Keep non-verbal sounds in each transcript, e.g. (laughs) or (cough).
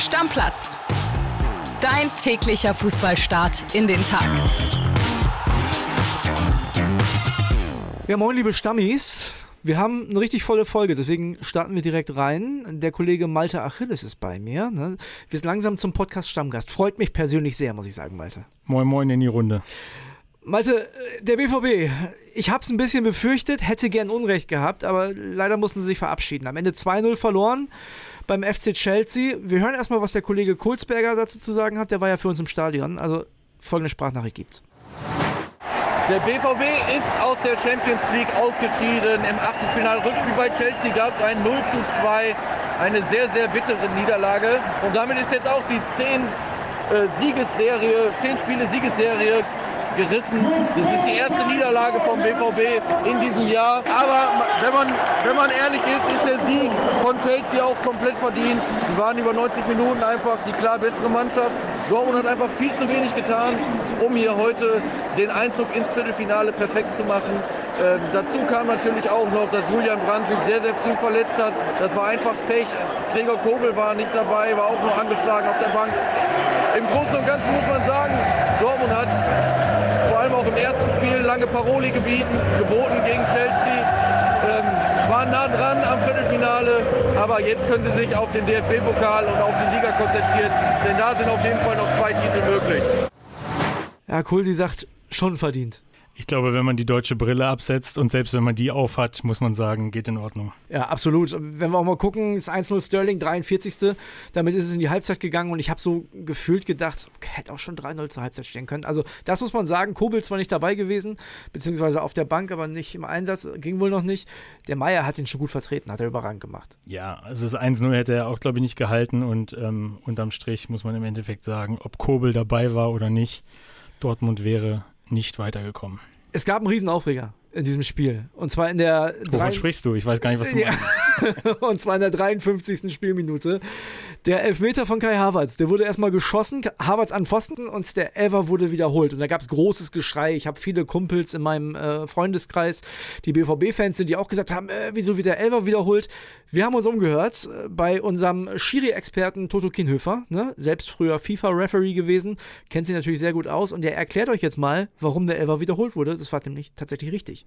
Stammplatz. Dein täglicher Fußballstart in den Tag. Ja, moin, liebe Stammis. Wir haben eine richtig volle Folge, deswegen starten wir direkt rein. Der Kollege Malte Achilles ist bei mir. Ne? Wir sind langsam zum Podcast Stammgast. Freut mich persönlich sehr, muss ich sagen, Malte. Moin, moin in die Runde. Malte, der BVB, ich habe es ein bisschen befürchtet, hätte gern Unrecht gehabt, aber leider mussten sie sich verabschieden. Am Ende 2-0 verloren beim FC Chelsea. Wir hören erstmal, was der Kollege Kulsberger dazu zu sagen hat. Der war ja für uns im Stadion. Also folgende Sprachnachricht gibt's. Der BVB ist aus der Champions League ausgeschieden. Im Achtelfinal-Rückspiel bei Chelsea gab es ein 0 zu 2, eine sehr, sehr bittere Niederlage. Und damit ist jetzt auch die 10 äh, Siegesserie, 10 Spiele Siegesserie gerissen. Das ist die erste Niederlage vom BVB in diesem Jahr. Aber wenn man, wenn man ehrlich ist, ist der Sieg von Chelsea auch komplett verdient. Sie waren über 90 Minuten einfach die klar bessere Mannschaft. Dortmund hat einfach viel zu wenig getan, um hier heute den Einzug ins Viertelfinale perfekt zu machen. Äh, dazu kam natürlich auch noch, dass Julian Brandt sich sehr, sehr früh verletzt hat. Das war einfach Pech. Gregor Kobel war nicht dabei, war auch nur angeschlagen auf der Bank. Im Großen und Ganzen muss man sagen, Dortmund hat lange Paroli gebieten, geboten gegen Chelsea. Ähm, waren nah dran am Viertelfinale, aber jetzt können sie sich auf den DFB-Pokal und auf die Liga konzentrieren, denn da sind auf jeden Fall noch zwei Titel möglich. Ja, cool, sie sagt, schon verdient. Ich glaube, wenn man die deutsche Brille absetzt und selbst wenn man die aufhat, muss man sagen, geht in Ordnung. Ja, absolut. Wenn wir auch mal gucken, ist 1-0 Sterling, 43. Damit ist es in die Halbzeit gegangen und ich habe so gefühlt gedacht, okay, hätte auch schon 3-0 zur Halbzeit stehen können. Also, das muss man sagen. Kobel zwar nicht dabei gewesen, beziehungsweise auf der Bank, aber nicht im Einsatz, ging wohl noch nicht. Der Meier hat ihn schon gut vertreten, hat er überragend gemacht. Ja, also das 1-0 hätte er auch, glaube ich, nicht gehalten und ähm, unterm Strich muss man im Endeffekt sagen, ob Kobel dabei war oder nicht, Dortmund wäre nicht weitergekommen. Es gab einen Riesenaufreger in diesem Spiel. Und zwar in der. Wovon sprichst du? Ich weiß gar nicht, was du meinst. (laughs) und zwar in der 53. Spielminute. Der Elfmeter von Kai Havertz, der wurde erstmal geschossen, Havertz an Pfosten und der Elfer wurde wiederholt. Und da gab es großes Geschrei. Ich habe viele Kumpels in meinem äh, Freundeskreis, die BVB-Fans sind, die auch gesagt haben, äh, wieso wird der Elfer wiederholt? Wir haben uns umgehört äh, bei unserem Schiri-Experten Toto Kienhöfer, ne? selbst früher FIFA-Referee gewesen, kennt sich natürlich sehr gut aus und der erklärt euch jetzt mal, warum der Elfer wiederholt wurde. Das war nämlich tatsächlich richtig.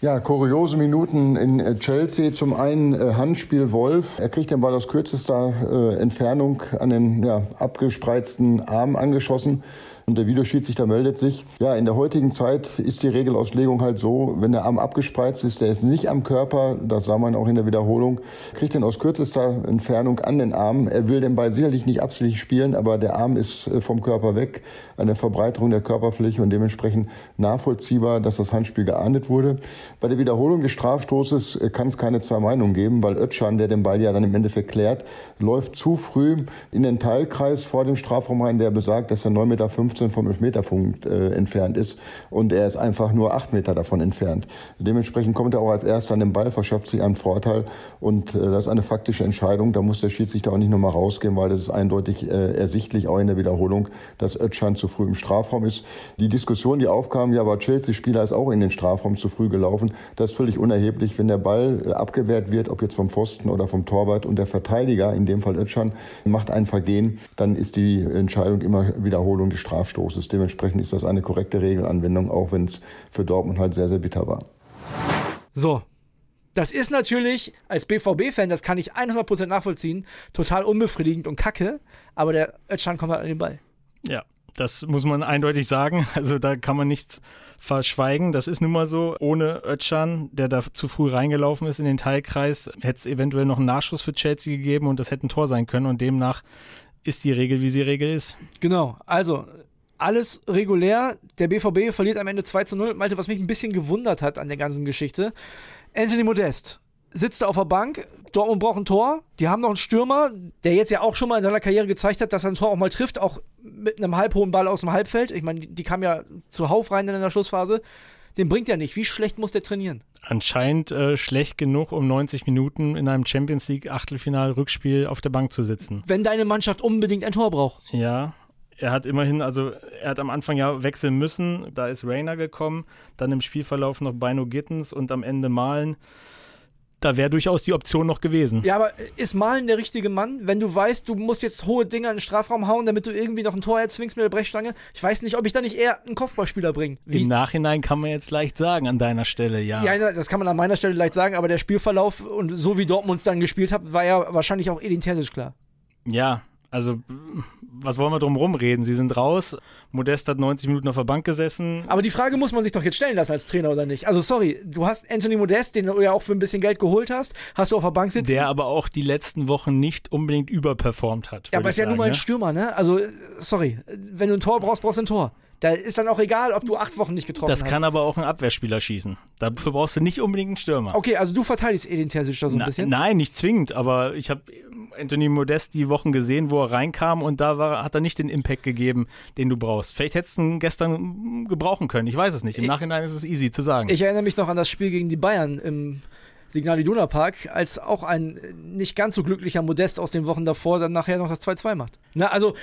Ja, kuriose Minuten in äh, Chelsea. Zum einen äh, Handspiel Wolf. Er kriegt den Ball aus kürzester äh, Entfernung an den ja, abgespreizten Arm angeschossen. Und der Videoschiedsrichter meldet sich. Ja, in der heutigen Zeit ist die Regelauslegung halt so, wenn der Arm abgespreizt ist, der ist nicht am Körper, das sah man auch in der Wiederholung, kriegt den aus kürzester Entfernung an den Arm. Er will den Ball sicherlich nicht absichtlich spielen, aber der Arm ist äh, vom Körper weg, eine Verbreiterung der Körperfläche und dementsprechend nachvollziehbar, dass das Handspiel geahndet wurde. Bei der Wiederholung des Strafstoßes äh, kann es keine zwei Meinungen geben, weil Ötschan, der den Ball ja dann im Endeffekt klärt, läuft zu früh in den Teilkreis vor dem Strafraum rein, der besagt, dass er 9,50 Meter 15 vom Elfmeterpunkt äh, entfernt ist und er ist einfach nur acht Meter davon entfernt. Dementsprechend kommt er auch als erster an den Ball, verschafft sich einen Vorteil und äh, das ist eine faktische Entscheidung. Da muss der Schiedsrichter auch nicht nochmal rausgehen, weil das ist eindeutig äh, ersichtlich, auch in der Wiederholung, dass Özcan zu früh im Strafraum ist. Die Diskussion, die aufkam, ja, aber Chelsea-Spieler ist auch in den Strafraum zu früh gelaufen. Das ist völlig unerheblich, wenn der Ball äh, abgewehrt wird, ob jetzt vom Pfosten oder vom Torwart und der Verteidiger, in dem Fall Özcan, macht ein Vergehen, dann ist die Entscheidung immer Wiederholung des Strafstoßes. Strafstoßes. Dementsprechend ist das eine korrekte Regelanwendung, auch wenn es für Dortmund halt sehr, sehr bitter war. So. Das ist natürlich als BVB-Fan, das kann ich 100% nachvollziehen, total unbefriedigend und kacke, aber der Özcan kommt halt an den Ball. Ja, das muss man eindeutig sagen. Also da kann man nichts verschweigen. Das ist nun mal so. Ohne Özcan, der da zu früh reingelaufen ist in den Teilkreis, hätte es eventuell noch einen Nachschuss für Chelsea gegeben und das hätte ein Tor sein können. Und demnach ist die Regel, wie sie Regel ist. Genau. Also alles regulär. Der BVB verliert am Ende 2 zu 0. Malte, was mich ein bisschen gewundert hat an der ganzen Geschichte. Anthony Modest sitzt da auf der Bank. Dortmund braucht ein Tor. Die haben noch einen Stürmer, der jetzt ja auch schon mal in seiner Karriere gezeigt hat, dass er ein Tor auch mal trifft, auch mit einem halbhohen Ball aus dem Halbfeld. Ich meine, die kam ja zuhauf rein in der Schlussphase. Den bringt er nicht. Wie schlecht muss der trainieren? Anscheinend äh, schlecht genug, um 90 Minuten in einem Champions League Achtelfinal-Rückspiel auf der Bank zu sitzen. Wenn deine Mannschaft unbedingt ein Tor braucht. Ja, er hat immerhin, also er hat am Anfang ja wechseln müssen, da ist Rainer gekommen, dann im Spielverlauf noch Bino Gittens und am Ende Malen. da wäre durchaus die Option noch gewesen. Ja, aber ist Malen der richtige Mann? Wenn du weißt, du musst jetzt hohe Dinger in den Strafraum hauen, damit du irgendwie noch ein Tor erzwingst mit der Brechstange. Ich weiß nicht, ob ich da nicht eher einen Kopfballspieler bringe. Im Nachhinein kann man jetzt leicht sagen, an deiner Stelle, ja. Ja, das kann man an meiner Stelle leicht sagen, aber der Spielverlauf und so wie Dortmund es dann gespielt hat, war ja wahrscheinlich auch Terzic klar. Ja, also was wollen wir drum rumreden? Sie sind raus. Modest hat 90 Minuten auf der Bank gesessen. Aber die Frage muss man sich doch jetzt stellen lassen als Trainer oder nicht. Also sorry, du hast Anthony Modest, den du ja auch für ein bisschen Geld geholt hast, hast du auf der Bank sitzen. Der aber auch die letzten Wochen nicht unbedingt überperformt hat. Ja, aber ist ja nun mal ein Stürmer, ne? Also sorry, wenn du ein Tor brauchst, brauchst du ein Tor. Da ist dann auch egal, ob du acht Wochen nicht getroffen das hast. Das kann aber auch ein Abwehrspieler schießen. Dafür brauchst du nicht unbedingt einen Stürmer. Okay, also du verteidigst Edin Terzic da so ein Na, bisschen? Nein, nicht zwingend, aber ich habe Anthony Modest die Wochen gesehen, wo er reinkam und da war, hat er nicht den Impact gegeben, den du brauchst. Vielleicht hättest du ihn gestern gebrauchen können. Ich weiß es nicht. Im ich, Nachhinein ist es easy zu sagen. Ich erinnere mich noch an das Spiel gegen die Bayern im Signal Iduna Park, als auch ein nicht ganz so glücklicher Modest aus den Wochen davor dann nachher noch das 2-2 macht. Na, also,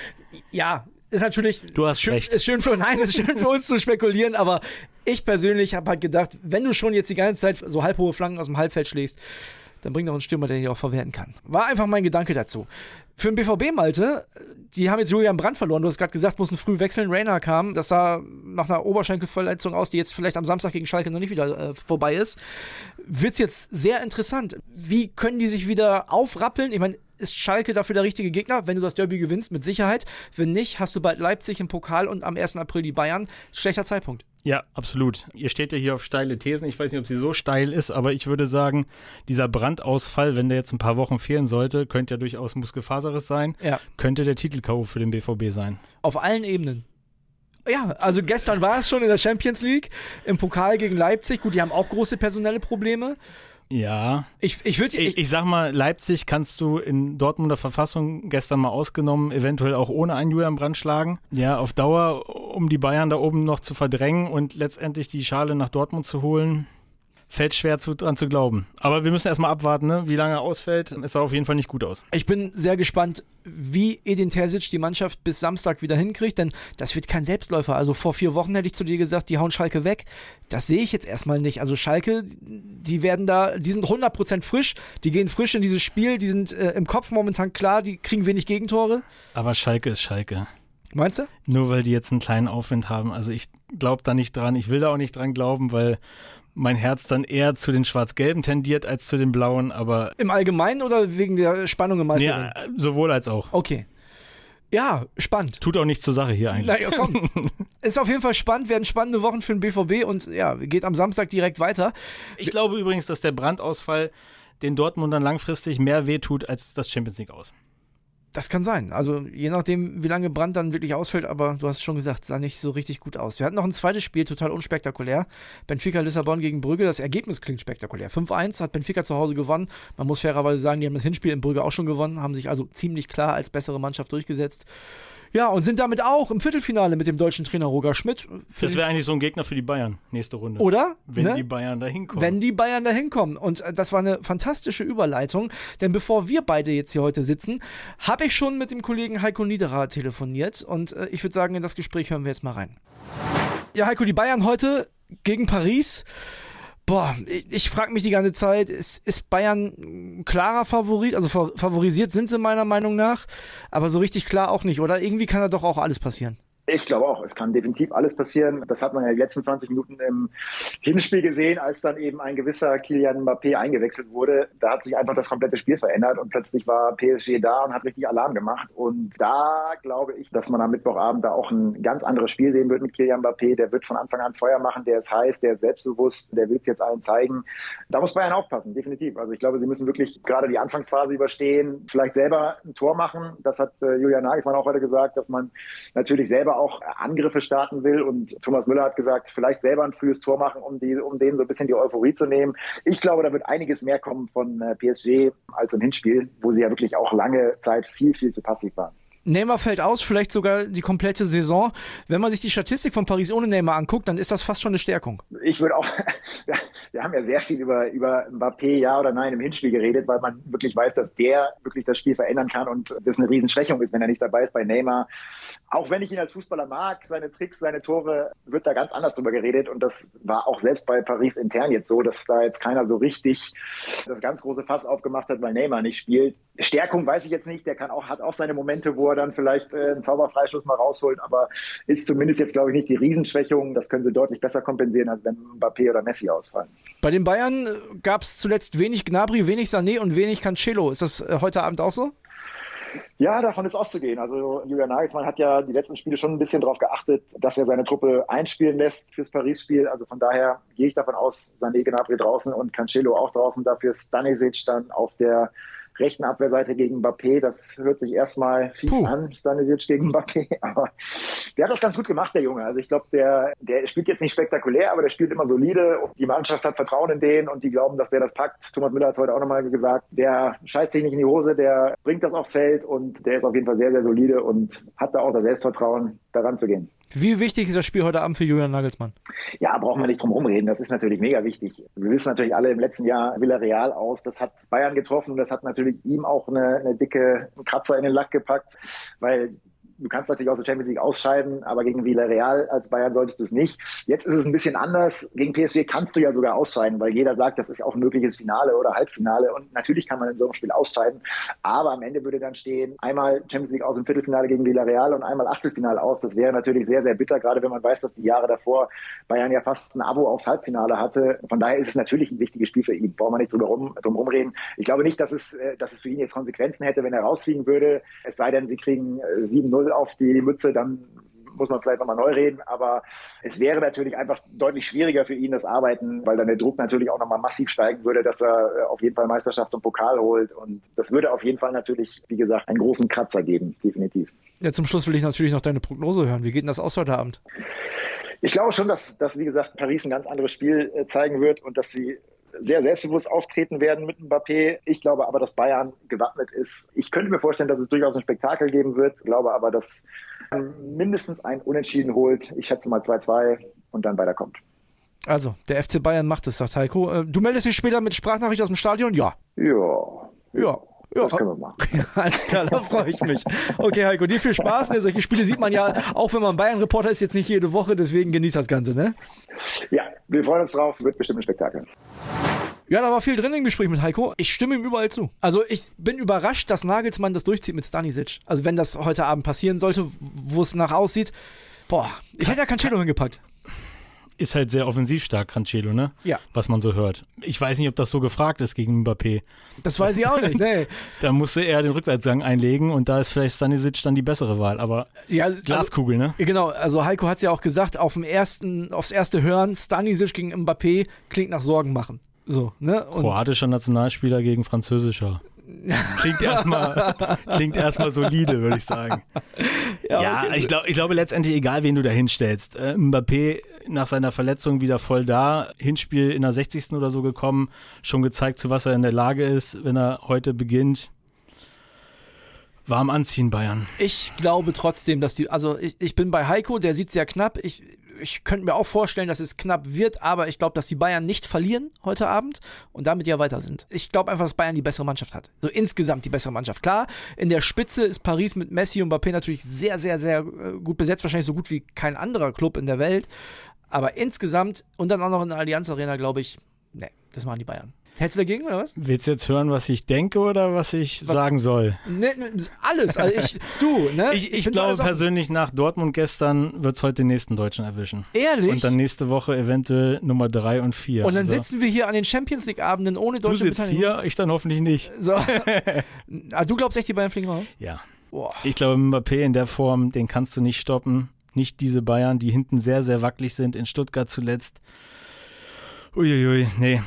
ja, ist natürlich du hast schön, recht. ist schön für (laughs) nein, ist schön für uns zu spekulieren, aber ich persönlich habe halt gedacht, wenn du schon jetzt die ganze Zeit so halbhohe Flanken aus dem Halbfeld schlägst, dann bring doch einen Stürmer, der die auch verwerten kann. War einfach mein Gedanke dazu. Für den BVB, Malte, die haben jetzt Julian Brandt verloren. Du hast gerade gesagt, mussten früh wechseln. Rainer kam. Das sah nach einer Oberschenkelverletzung aus, die jetzt vielleicht am Samstag gegen Schalke noch nicht wieder äh, vorbei ist. Wird's jetzt sehr interessant. Wie können die sich wieder aufrappeln? Ich meine, ist Schalke dafür der richtige Gegner, wenn du das Derby gewinnst, mit Sicherheit. Wenn nicht, hast du bald Leipzig im Pokal und am 1. April die Bayern. Schlechter Zeitpunkt. Ja, absolut. Ihr steht ja hier auf steile Thesen. Ich weiß nicht, ob sie so steil ist, aber ich würde sagen, dieser Brandausfall, wenn der jetzt ein paar Wochen fehlen sollte, könnte ja durchaus Muskelfaseres sein. Ja. Könnte der Titel-K.O. für den BVB sein. Auf allen Ebenen. Ja, also gestern war es schon in der Champions League, im Pokal gegen Leipzig. Gut, die haben auch große personelle Probleme. Ja. Ich, ich würde. Ich, ich, sag mal, Leipzig kannst du in Dortmunder Verfassung gestern mal ausgenommen, eventuell auch ohne einen Julian Brand schlagen. Ja, auf Dauer, um die Bayern da oben noch zu verdrängen und letztendlich die Schale nach Dortmund zu holen fällt schwer zu, dran zu glauben. Aber wir müssen erstmal abwarten, ne? wie lange er ausfällt. Es sah auf jeden Fall nicht gut aus. Ich bin sehr gespannt, wie Edin Terzic die Mannschaft bis Samstag wieder hinkriegt, denn das wird kein Selbstläufer. Also vor vier Wochen hätte ich zu dir gesagt, die hauen Schalke weg. Das sehe ich jetzt erstmal nicht. Also Schalke, die werden da, die sind 100% frisch, die gehen frisch in dieses Spiel, die sind äh, im Kopf momentan klar, die kriegen wenig Gegentore. Aber Schalke ist Schalke. Meinst du? Nur weil die jetzt einen kleinen Aufwind haben. Also ich glaube da nicht dran. Ich will da auch nicht dran glauben, weil mein Herz dann eher zu den Schwarz-Gelben tendiert als zu den Blauen, aber. Im Allgemeinen oder wegen der Spannung im Meisterring? Ja, sowohl als auch. Okay. Ja, spannend. Tut auch nichts zur Sache hier eigentlich. Na, ja, komm. (laughs) Ist auf jeden Fall spannend, werden spannende Wochen für den BVB und ja, geht am Samstag direkt weiter. Ich glaube übrigens, dass der Brandausfall den Dortmundern langfristig mehr wehtut als das Champions League aus. Das kann sein. Also je nachdem, wie lange Brand dann wirklich ausfällt, aber du hast schon gesagt, sah nicht so richtig gut aus. Wir hatten noch ein zweites Spiel, total unspektakulär. Benfica Lissabon gegen Brügge. Das Ergebnis klingt spektakulär. 5-1 hat Benfica zu Hause gewonnen. Man muss fairerweise sagen, die haben das Hinspiel in Brügge auch schon gewonnen, haben sich also ziemlich klar als bessere Mannschaft durchgesetzt. Ja, und sind damit auch im Viertelfinale mit dem deutschen Trainer Roger Schmidt. Das wäre eigentlich so ein Gegner für die Bayern, nächste Runde. Oder? Wenn ne? die Bayern da hinkommen. Wenn die Bayern da hinkommen. Und äh, das war eine fantastische Überleitung, denn bevor wir beide jetzt hier heute sitzen, habe ich schon mit dem Kollegen Heiko Niederer telefoniert und äh, ich würde sagen, in das Gespräch hören wir jetzt mal rein. Ja, Heiko, die Bayern heute gegen Paris. Boah, ich, ich frage mich die ganze Zeit, ist, ist Bayern ein klarer Favorit? Also favorisiert sind sie meiner Meinung nach, aber so richtig klar auch nicht, oder? Irgendwie kann da doch auch alles passieren. Ich glaube auch, es kann definitiv alles passieren. Das hat man ja die letzten 20 Minuten im Hinspiel gesehen, als dann eben ein gewisser Kilian Mbappé eingewechselt wurde. Da hat sich einfach das komplette Spiel verändert und plötzlich war PSG da und hat richtig Alarm gemacht. Und da glaube ich, dass man am Mittwochabend da auch ein ganz anderes Spiel sehen wird mit Kilian Mbappé. Der wird von Anfang an Feuer machen, der ist heiß, der ist selbstbewusst, der will es jetzt allen zeigen. Da muss Bayern aufpassen, definitiv. Also ich glaube, sie müssen wirklich gerade die Anfangsphase überstehen, vielleicht selber ein Tor machen. Das hat äh, Julian Nagelsmann auch heute gesagt, dass man natürlich selber auch Angriffe starten will. Und Thomas Müller hat gesagt, vielleicht selber ein frühes Tor machen, um, die, um denen so ein bisschen die Euphorie zu nehmen. Ich glaube, da wird einiges mehr kommen von äh, PSG als im Hinspiel, wo sie ja wirklich auch lange Zeit viel, viel zu passiv waren. Neymar fällt aus, vielleicht sogar die komplette Saison. Wenn man sich die Statistik von Paris ohne Neymar anguckt, dann ist das fast schon eine Stärkung. Ich würde auch, (laughs) wir haben ja sehr viel über, über Mbappé, ja oder nein, im Hinspiel geredet, weil man wirklich weiß, dass der wirklich das Spiel verändern kann und das eine Riesenschwächung ist, wenn er nicht dabei ist bei Neymar. Auch wenn ich ihn als Fußballer mag, seine Tricks, seine Tore, wird da ganz anders drüber geredet und das war auch selbst bei Paris intern jetzt so, dass da jetzt keiner so richtig das ganz große Fass aufgemacht hat, weil Neymar nicht spielt. Stärkung weiß ich jetzt nicht, der kann auch, hat auch seine Momente, wo er dann vielleicht äh, einen Zauberfreistoß mal rausholt, aber ist zumindest jetzt, glaube ich, nicht die Riesenschwächung. Das können sie deutlich besser kompensieren, als wenn Mbappé oder Messi ausfallen. Bei den Bayern gab es zuletzt wenig Gnabry, wenig Sané und wenig Cancelo. Ist das äh, heute Abend auch so? Ja, davon ist auszugehen. Also Julian Nagelsmann hat ja die letzten Spiele schon ein bisschen darauf geachtet, dass er seine Truppe einspielen lässt fürs Paris-Spiel. Also von daher gehe ich davon aus, Sané Gnabry draußen und Cancelo auch draußen. Dafür Stanisic dann auf der rechten Abwehrseite gegen Mbappé. Das hört sich erstmal fies Puh. an, Stanisic gegen Mbappé, (laughs) aber der hat das ganz gut gemacht, der Junge. Also ich glaube, der, der spielt jetzt nicht spektakulär, aber der spielt immer solide und die Mannschaft hat Vertrauen in den und die glauben, dass der das packt. Thomas Müller hat es heute auch nochmal gesagt, der scheißt sich nicht in die Hose, der bringt das aufs Feld und der ist auf jeden Fall sehr, sehr solide und hat da auch das Selbstvertrauen, daran zu gehen. Wie wichtig ist das Spiel heute Abend für Julian Nagelsmann? Ja, brauchen wir nicht drum rumreden. Das ist natürlich mega wichtig. Wir wissen natürlich alle im letzten Jahr Villarreal aus. Das hat Bayern getroffen das hat natürlich ihm auch eine, eine dicke Kratzer in den Lack gepackt, weil du kannst natürlich aus der Champions League ausscheiden, aber gegen Villarreal als Bayern solltest du es nicht. Jetzt ist es ein bisschen anders. Gegen PSG kannst du ja sogar ausscheiden, weil jeder sagt, das ist auch ein mögliches Finale oder Halbfinale. Und natürlich kann man in so einem Spiel ausscheiden. Aber am Ende würde dann stehen, einmal Champions League aus im Viertelfinale gegen Villarreal und einmal Achtelfinale aus. Das wäre natürlich sehr, sehr bitter, gerade wenn man weiß, dass die Jahre davor Bayern ja fast ein Abo aufs Halbfinale hatte. Von daher ist es natürlich ein wichtiges Spiel für ihn. Brauchen wir nicht drüber rum, drum rumreden. Ich glaube nicht, dass es, äh, dass es für ihn jetzt Konsequenzen hätte, wenn er rausfliegen würde. Es sei denn, sie kriegen 7-0 äh, auf die Mütze, dann muss man vielleicht nochmal neu reden. Aber es wäre natürlich einfach deutlich schwieriger für ihn, das Arbeiten, weil dann der Druck natürlich auch nochmal massiv steigen würde, dass er äh, auf jeden Fall Meisterschaft und Pokal holt. Und das würde auf jeden Fall natürlich, wie gesagt, einen großen Kratzer geben, definitiv. Ja, zum Schluss will ich natürlich noch deine Prognose hören. Wie geht denn das aus heute Abend? Ich glaube schon, dass, dass, wie gesagt, Paris ein ganz anderes Spiel äh, zeigen wird und dass sie sehr selbstbewusst auftreten werden mit Mbappé. Ich glaube aber, dass Bayern gewappnet ist. Ich könnte mir vorstellen, dass es durchaus ein Spektakel geben wird. Ich glaube aber, dass mindestens ein Unentschieden holt. Ich schätze mal 2-2 und dann weiterkommt. Also, der FC Bayern macht es, sagt Heiko. Äh, du meldest dich später mit Sprachnachricht aus dem Stadion? Ja. Ja. Ja. Ja, das können wir machen. (laughs) alles klar, da freue ich mich. Okay, Heiko, dir viel Spaß. Ne? Solche Spiele sieht man ja, auch wenn man Bayern-Reporter ist, jetzt nicht jede Woche, deswegen genießt das Ganze, ne? Ja, wir freuen uns drauf, wird bestimmt ein Spektakel. Ja, da war viel drin im Gespräch mit Heiko. Ich stimme ihm überall zu. Also ich bin überrascht, dass Nagelsmann das durchzieht mit Stanisic. Also wenn das heute Abend passieren sollte, wo es nach aussieht, boah, ich hätte ja Cancelo hingepackt ist halt sehr offensiv stark, Cancelo, ne? Ja. Was man so hört. Ich weiß nicht, ob das so gefragt ist gegen Mbappé. Das weiß ich auch nicht, nee. (laughs) da musste er den Rückwärtsgang einlegen und da ist vielleicht Stanisic dann die bessere Wahl, aber ja, also, Glaskugel, ne? Genau, also Heiko hat es ja auch gesagt, auf dem ersten, aufs erste Hören, Stanisic gegen Mbappé klingt nach Sorgen machen. So, ne? Und Kroatischer Nationalspieler gegen französischer. (laughs) Klingt erstmal klingt erstmal solide, würde ich sagen. (laughs) Ja, ja okay. ich, glaub, ich glaube letztendlich egal, wen du da hinstellst. Äh, Mbappé nach seiner Verletzung wieder voll da, Hinspiel in der 60. oder so gekommen, schon gezeigt, zu was er in der Lage ist, wenn er heute beginnt. Warm anziehen, Bayern. Ich glaube trotzdem, dass die, also ich, ich bin bei Heiko, der sieht sehr knapp. Ich, ich könnte mir auch vorstellen, dass es knapp wird, aber ich glaube, dass die Bayern nicht verlieren heute Abend und damit ja weiter sind. Ich glaube einfach, dass Bayern die bessere Mannschaft hat. So insgesamt die bessere Mannschaft. Klar, in der Spitze ist Paris mit Messi und Mbappé natürlich sehr, sehr, sehr äh, gut besetzt. Wahrscheinlich so gut wie kein anderer Club in der Welt. Aber insgesamt und dann auch noch in der Allianz Arena, glaube ich, nee, das machen die Bayern. Hältst du dagegen oder was? Willst du jetzt hören, was ich denke oder was ich was? sagen soll? Ne, ne, alles. Also ich, du, ne? Ich, ich, glaube persönlich, nach Dortmund gestern wird es heute den nächsten Deutschen erwischen. Ehrlich? Und dann nächste Woche eventuell Nummer drei und vier. Und dann also. sitzen wir hier an den Champions League-Abenden ohne deutsche Du sitzt hier, ich dann hoffentlich nicht. So. (laughs) ah, du glaubst echt, die Bayern fliegen raus? Ja. Boah. Ich glaube, Mbappé in der Form, den kannst du nicht stoppen. Nicht diese Bayern, die hinten sehr, sehr wackelig sind. In Stuttgart zuletzt. Uiuiui, nee.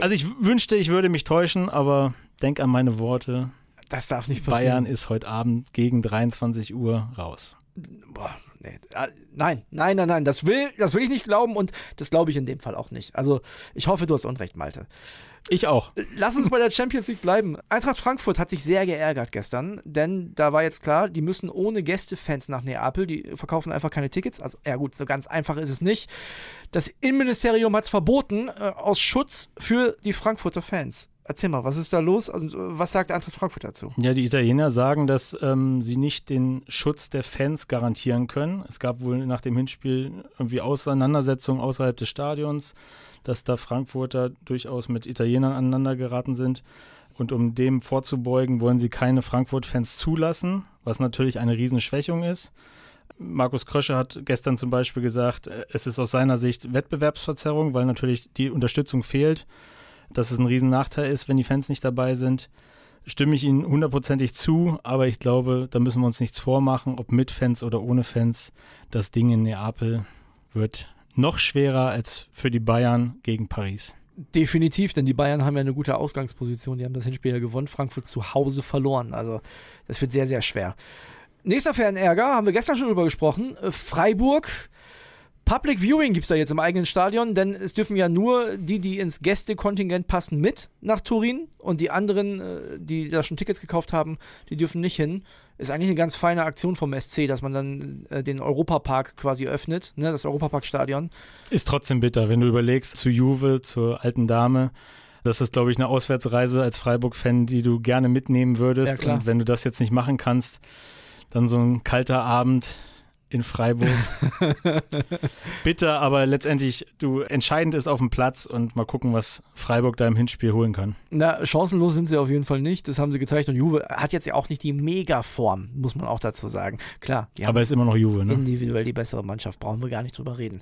Also ich wünschte, ich würde mich täuschen, aber denk an meine Worte. Das darf nicht passieren. Bayern ist heute Abend gegen 23 Uhr raus. Boah, nein, nein, nein, nein. Das will, das will ich nicht glauben und das glaube ich in dem Fall auch nicht. Also ich hoffe, du hast Unrecht, Malte. Ich auch. Lass uns bei der Champions League bleiben. Eintracht Frankfurt hat sich sehr geärgert gestern, denn da war jetzt klar, die müssen ohne Gästefans nach Neapel, die verkaufen einfach keine Tickets. Also, ja gut, so ganz einfach ist es nicht. Das Innenministerium hat es verboten, äh, aus Schutz für die Frankfurter Fans. Erzähl mal, was ist da los? Also, was sagt Eintracht Frankfurt dazu? Ja, die Italiener sagen, dass ähm, sie nicht den Schutz der Fans garantieren können. Es gab wohl nach dem Hinspiel irgendwie Auseinandersetzungen außerhalb des Stadions dass da Frankfurter durchaus mit Italienern aneinander geraten sind. Und um dem vorzubeugen, wollen sie keine Frankfurt-Fans zulassen, was natürlich eine Riesenschwächung ist. Markus Krösche hat gestern zum Beispiel gesagt, äh, es ist aus seiner Sicht Wettbewerbsverzerrung, weil natürlich die Unterstützung fehlt, dass es ein Riesennachteil ist, wenn die Fans nicht dabei sind. Stimme ich Ihnen hundertprozentig zu, aber ich glaube, da müssen wir uns nichts vormachen, ob mit Fans oder ohne Fans. Das Ding in Neapel wird noch schwerer als für die Bayern gegen Paris. Definitiv, denn die Bayern haben ja eine gute Ausgangsposition. Die haben das Hinspiel ja gewonnen, Frankfurt zu Hause verloren. Also das wird sehr, sehr schwer. Nächster Fanärger, haben wir gestern schon drüber gesprochen. Freiburg Public Viewing gibt es da jetzt im eigenen Stadion, denn es dürfen ja nur die, die ins Gästekontingent passen, mit nach Turin und die anderen, äh, die da schon Tickets gekauft haben, die dürfen nicht hin. Ist eigentlich eine ganz feine Aktion vom SC, dass man dann äh, den Europapark quasi öffnet, ne, das Europaparkstadion. Ist trotzdem bitter, wenn du überlegst, zu Juve, zur alten Dame. Das ist, glaube ich, eine Auswärtsreise als Freiburg-Fan, die du gerne mitnehmen würdest. Ja, und wenn du das jetzt nicht machen kannst, dann so ein kalter Abend in Freiburg. (laughs) Bitter, aber letztendlich, du entscheidend ist auf dem Platz und mal gucken, was Freiburg da im Hinspiel holen kann. Na, chancenlos sind sie auf jeden Fall nicht. Das haben sie gezeigt. Und Juve hat jetzt ja auch nicht die Mega-Form, muss man auch dazu sagen. Klar, aber ist immer noch Juve, ne? Individuell die bessere Mannschaft, brauchen wir gar nicht drüber reden.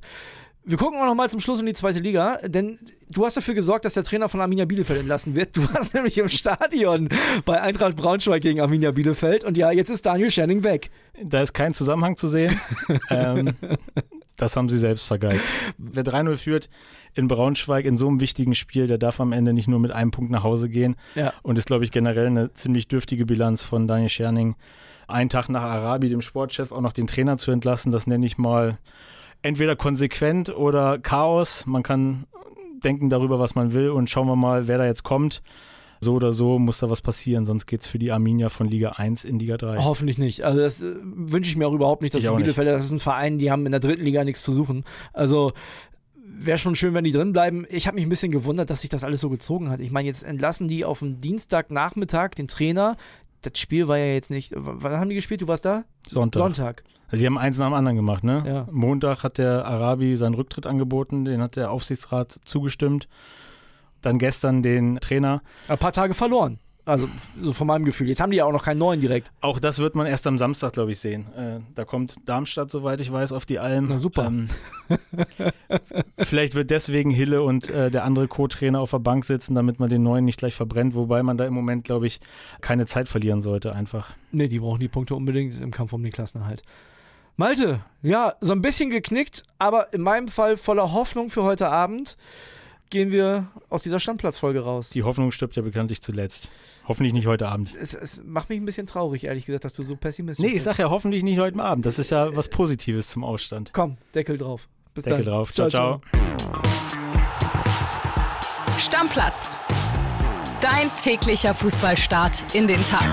Wir gucken auch noch mal zum Schluss in die zweite Liga, denn du hast dafür gesorgt, dass der Trainer von Arminia Bielefeld entlassen wird. Du (laughs) warst nämlich im Stadion bei Eintracht Braunschweig gegen Arminia Bielefeld und ja, jetzt ist Daniel Schenning weg. Da ist kein Zusammenhang zu sehen. (laughs) ähm, das haben sie selbst vergeigt. Wer 3-0 führt in Braunschweig in so einem wichtigen Spiel, der darf am Ende nicht nur mit einem Punkt nach Hause gehen. Ja. Und ist, glaube ich, generell eine ziemlich dürftige Bilanz von Daniel Scherning. Einen Tag nach Arabi, dem Sportchef, auch noch den Trainer zu entlassen, das nenne ich mal entweder konsequent oder Chaos. Man kann denken darüber, was man will und schauen wir mal, wer da jetzt kommt. So oder so muss da was passieren, sonst geht es für die Arminia von Liga 1 in Liga 3. Hoffentlich nicht. Also das äh, wünsche ich mir auch überhaupt nicht, dass die Bielefeld, das ist ein Verein, die haben in der dritten Liga nichts zu suchen. Also wäre schon schön, wenn die drin bleiben. Ich habe mich ein bisschen gewundert, dass sich das alles so gezogen hat. Ich meine, jetzt entlassen die auf dem Dienstagnachmittag den Trainer. Das Spiel war ja jetzt nicht. Wann haben die gespielt? Du warst da? Sonntag. Sonntag. Also sie haben eins nach dem anderen gemacht, ne? Ja. Montag hat der Arabi seinen Rücktritt angeboten, den hat der Aufsichtsrat zugestimmt. Dann gestern den Trainer. Ein paar Tage verloren. Also so von meinem Gefühl. Jetzt haben die ja auch noch keinen neuen direkt. Auch das wird man erst am Samstag, glaube ich, sehen. Äh, da kommt Darmstadt, soweit ich weiß, auf die Alm. Na super. Ähm, (laughs) vielleicht wird deswegen Hille und äh, der andere Co-Trainer auf der Bank sitzen, damit man den neuen nicht gleich verbrennt. Wobei man da im Moment, glaube ich, keine Zeit verlieren sollte einfach. Nee, die brauchen die Punkte unbedingt im Kampf um den Klassenerhalt. Malte, ja, so ein bisschen geknickt, aber in meinem Fall voller Hoffnung für heute Abend gehen wir aus dieser Standplatzfolge raus. Die Hoffnung stirbt ja bekanntlich zuletzt. Hoffentlich nicht heute Abend. Es, es, macht mich ein bisschen traurig, ehrlich gesagt, dass du so pessimistisch bist. Nee, ich sag ja hoffentlich nicht heute Abend. Das ist ja was Positives zum Ausstand. Komm, Deckel drauf. Bis Deckel dann. drauf. Ciao, ciao, ciao. Stammplatz. Dein täglicher Fußballstart in den Tag.